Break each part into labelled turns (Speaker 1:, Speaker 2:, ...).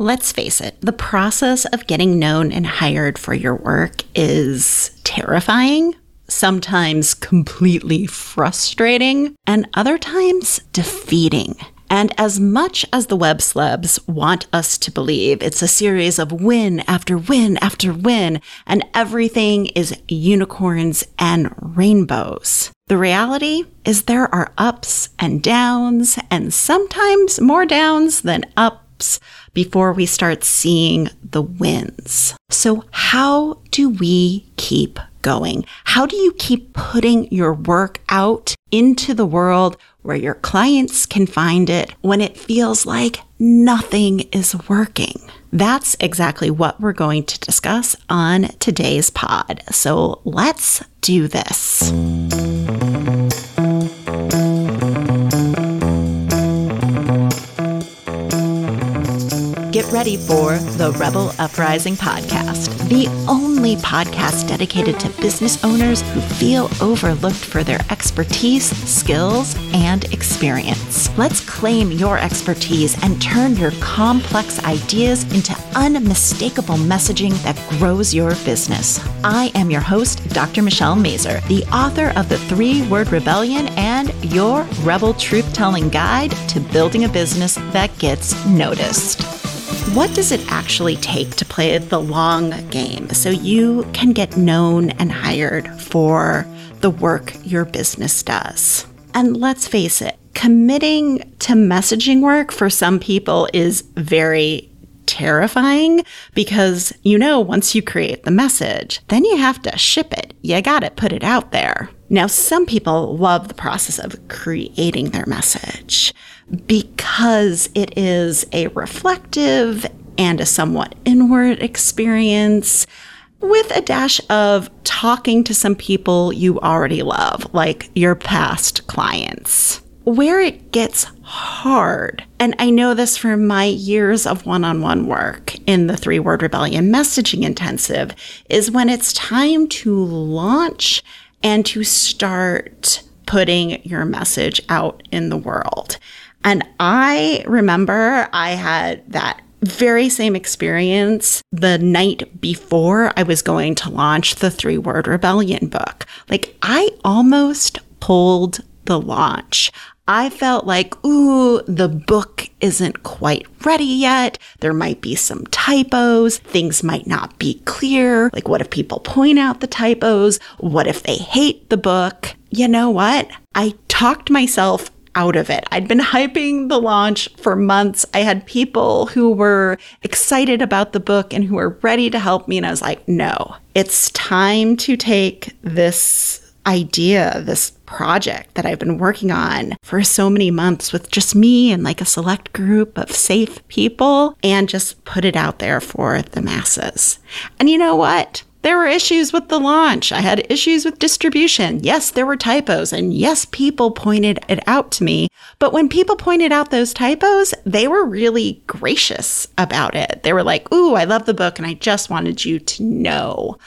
Speaker 1: Let's face it, the process of getting known and hired for your work is terrifying, sometimes completely frustrating, and other times defeating. And as much as the web celebs want us to believe it's a series of win after win after win, and everything is unicorns and rainbows, the reality is there are ups and downs, and sometimes more downs than ups before we start seeing the wins. So, how do we keep going? How do you keep putting your work out into the world where your clients can find it when it feels like nothing is working? That's exactly what we're going to discuss on today's pod. So let's do this. Get ready for the Rebel Uprising podcast, the only podcast dedicated to business owners who feel overlooked for their expertise, skills, and experience. Let's claim your expertise and turn your complex ideas into unmistakable messaging that grows your business. I am your host, Dr. Michelle Mazur, the author of The Three Word Rebellion and your Rebel Truth Telling Guide to Building a Business That Gets Noticed. What does it actually take to play the long game so you can get known and hired for the work your business does? And let's face it, committing to messaging work for some people is very terrifying because you know, once you create the message, then you have to ship it. You got to put it out there. Now, some people love the process of creating their message because it is a reflective and a somewhat inward experience with a dash of talking to some people you already love, like your past clients. Where it gets hard, and I know this from my years of one on one work in the Three Word Rebellion Messaging Intensive, is when it's time to launch and to start putting your message out in the world. And I remember I had that very same experience the night before I was going to launch the Three Word Rebellion book. Like, I almost pulled the launch. I felt like, ooh, the book isn't quite ready yet. There might be some typos. Things might not be clear. Like, what if people point out the typos? What if they hate the book? You know what? I talked myself out of it. I'd been hyping the launch for months. I had people who were excited about the book and who were ready to help me. And I was like, no, it's time to take this idea, this project that I've been working on for so many months with just me and like a select group of safe people and just put it out there for the masses. And you know what? There were issues with the launch. I had issues with distribution. Yes, there were typos. And yes, people pointed it out to me. But when people pointed out those typos, they were really gracious about it. They were like, Ooh, I love the book. And I just wanted you to know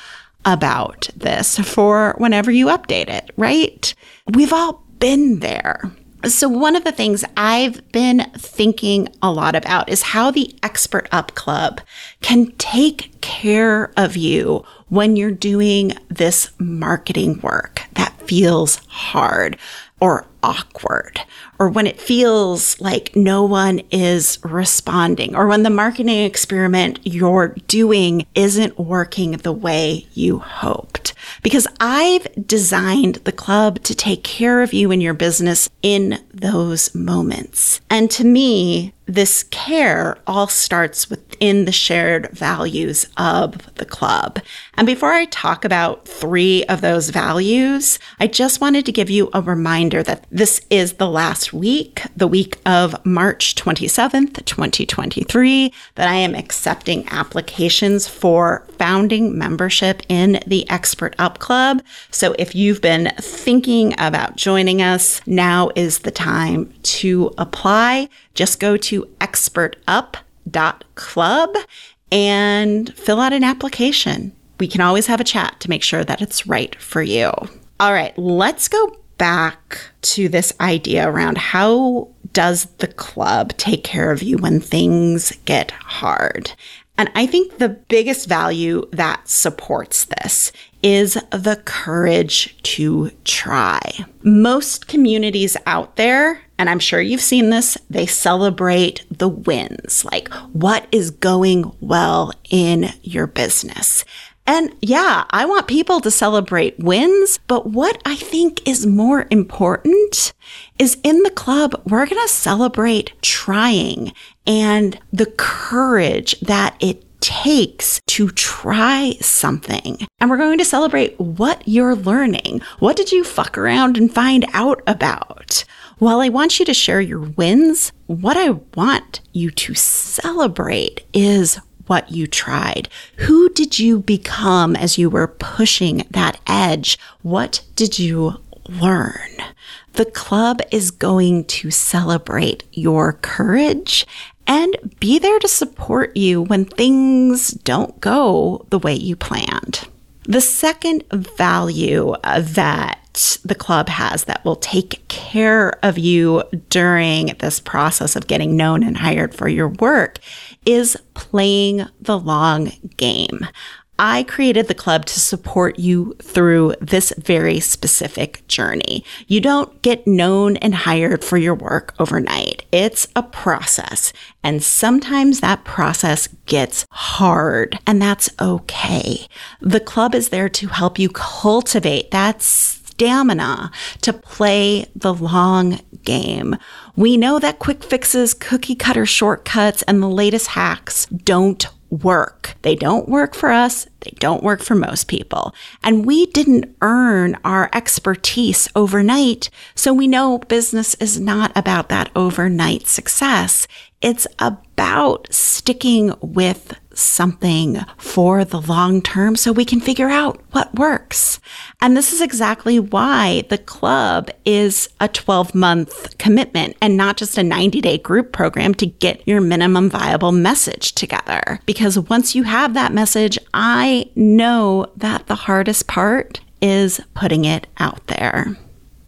Speaker 1: about this for whenever you update it, right? We've all been there. So, one of the things I've been thinking a lot about is how the Expert Up Club can take care of you when you're doing this marketing work that feels hard or awkward, or when it feels like no one is responding, or when the marketing experiment you're doing isn't working the way you hoped. Because I've designed the club to take care of you and your business in those moments. And to me, this care all starts within the shared values of the club. And before I talk about three of those values, I just wanted to give you a reminder that this is the last week, the week of March 27th, 2023, that I am accepting applications for founding membership in the Expert Up Club. So if you've been thinking about joining us, now is the time to apply just go to expertup.club and fill out an application. We can always have a chat to make sure that it's right for you. All right, let's go back to this idea around how does the club take care of you when things get hard? And I think the biggest value that supports this is the courage to try. Most communities out there, and I'm sure you've seen this, they celebrate the wins, like what is going well in your business. And yeah, I want people to celebrate wins, but what I think is more important is in the club, we're going to celebrate trying and the courage that it takes to try something. And we're going to celebrate what you're learning. What did you fuck around and find out about? While I want you to share your wins, what I want you to celebrate is what you tried? Who did you become as you were pushing that edge? What did you learn? The club is going to celebrate your courage and be there to support you when things don't go the way you planned. The second value that the club has that will take care of you during this process of getting known and hired for your work is playing the long game. I created the club to support you through this very specific journey. You don't get known and hired for your work overnight. It's a process. And sometimes that process gets hard, and that's okay. The club is there to help you cultivate that stamina to play the long game. We know that quick fixes, cookie cutter shortcuts, and the latest hacks don't work. They don't work for us. They don't work for most people. And we didn't earn our expertise overnight. So we know business is not about that overnight success. It's about sticking with something for the long term so we can figure out what works. And this is exactly why the club is a 12 month commitment and not just a 90 day group program to get your minimum viable message together. Because once you have that message, I know that the hardest part is putting it out there.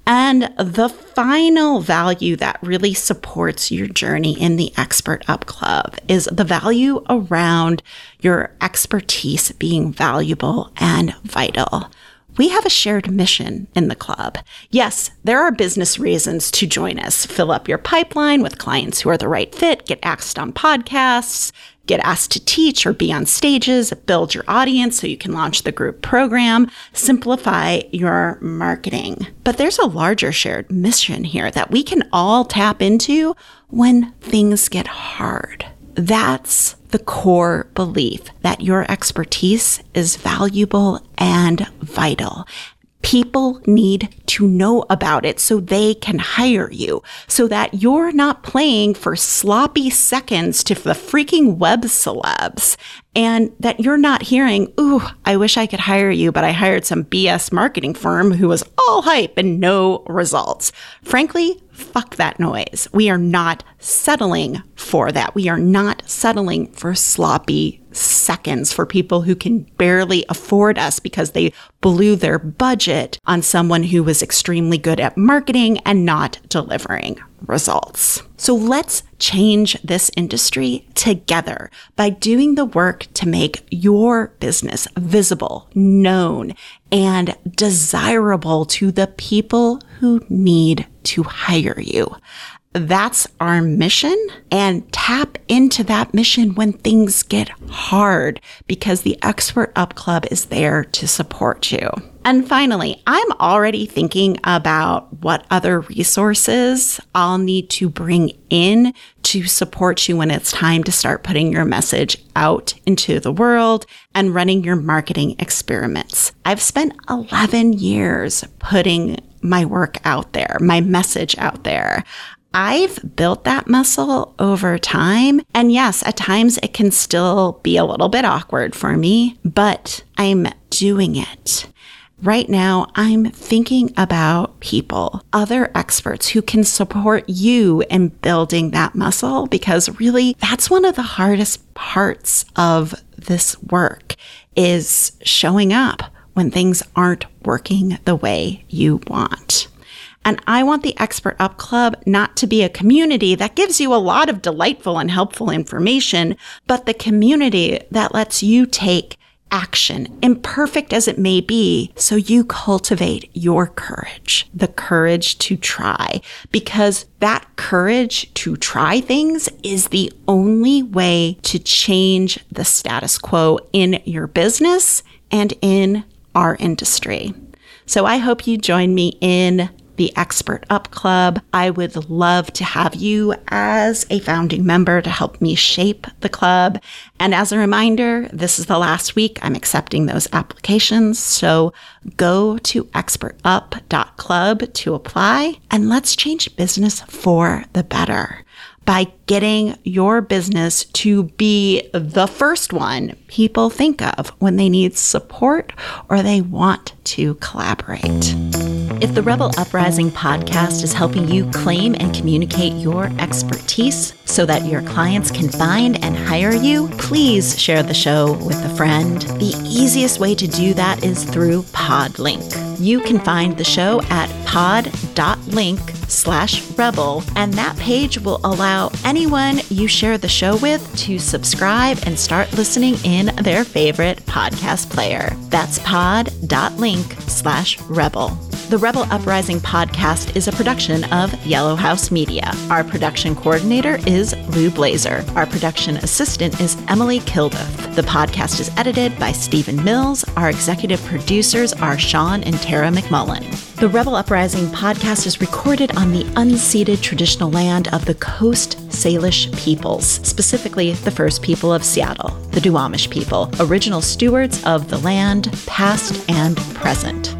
Speaker 1: And the final value that really supports your journey in the Expert Up Club is the value around your expertise being valuable and vital. We have a shared mission in the club. Yes, there are business reasons to join us. Fill up your pipeline with clients who are the right fit, get asked on podcasts, get asked to teach or be on stages, build your audience so you can launch the group program, simplify your marketing. But there's a larger shared mission here that we can all tap into when things get hard. That's the core belief that your expertise is valuable and vital. People need to know about it so they can hire you, so that you're not playing for sloppy seconds to the freaking web celebs, and that you're not hearing, Ooh, I wish I could hire you, but I hired some BS marketing firm who was all hype and no results. Frankly, fuck that noise. We are not settling for that. We are not settling for sloppy seconds for people who can barely afford us because they blew their budget on someone who was extremely good at marketing and not delivering results. So let's change this industry together by doing the work to make your business visible, known, and desirable to the people who need to hire you. That's our mission and tap into that mission when things get hard because the Expert Up Club is there to support you. And finally, I'm already thinking about what other resources I'll need to bring in to support you when it's time to start putting your message out into the world and running your marketing experiments. I've spent 11 years putting my work out there, my message out there. I've built that muscle over time. And yes, at times it can still be a little bit awkward for me, but I'm doing it. Right now, I'm thinking about people, other experts who can support you in building that muscle because really that's one of the hardest parts of this work is showing up when things aren't working the way you want. And I want the Expert Up Club not to be a community that gives you a lot of delightful and helpful information, but the community that lets you take action, imperfect as it may be, so you cultivate your courage, the courage to try, because that courage to try things is the only way to change the status quo in your business and in our industry. So I hope you join me in the Expert Up Club. I would love to have you as a founding member to help me shape the club. And as a reminder, this is the last week I'm accepting those applications. So go to expertup.club to apply and let's change business for the better by getting your business to be the first one people think of when they need support or they want to collaborate. If the Rebel Uprising podcast is helping you claim and communicate your expertise so that your clients can find and hire you, please share the show with a friend. The easiest way to do that is through Podlink. You can find the show at pod.link slash rebel, and that page will allow anyone you share the show with to subscribe and start listening in their favorite podcast player. That's pod.link slash rebel. The Rebel Uprising podcast is a production of Yellow House Media. Our production coordinator is Lou Blaser. Our production assistant is Emily Kilduff. The podcast is edited by Stephen Mills. Our executive producers are Sean and Tara McMullin. The Rebel Uprising podcast is recorded on the unceded traditional land of the Coast Salish peoples, specifically the first people of Seattle, the Duwamish people, original stewards of the land, past and present.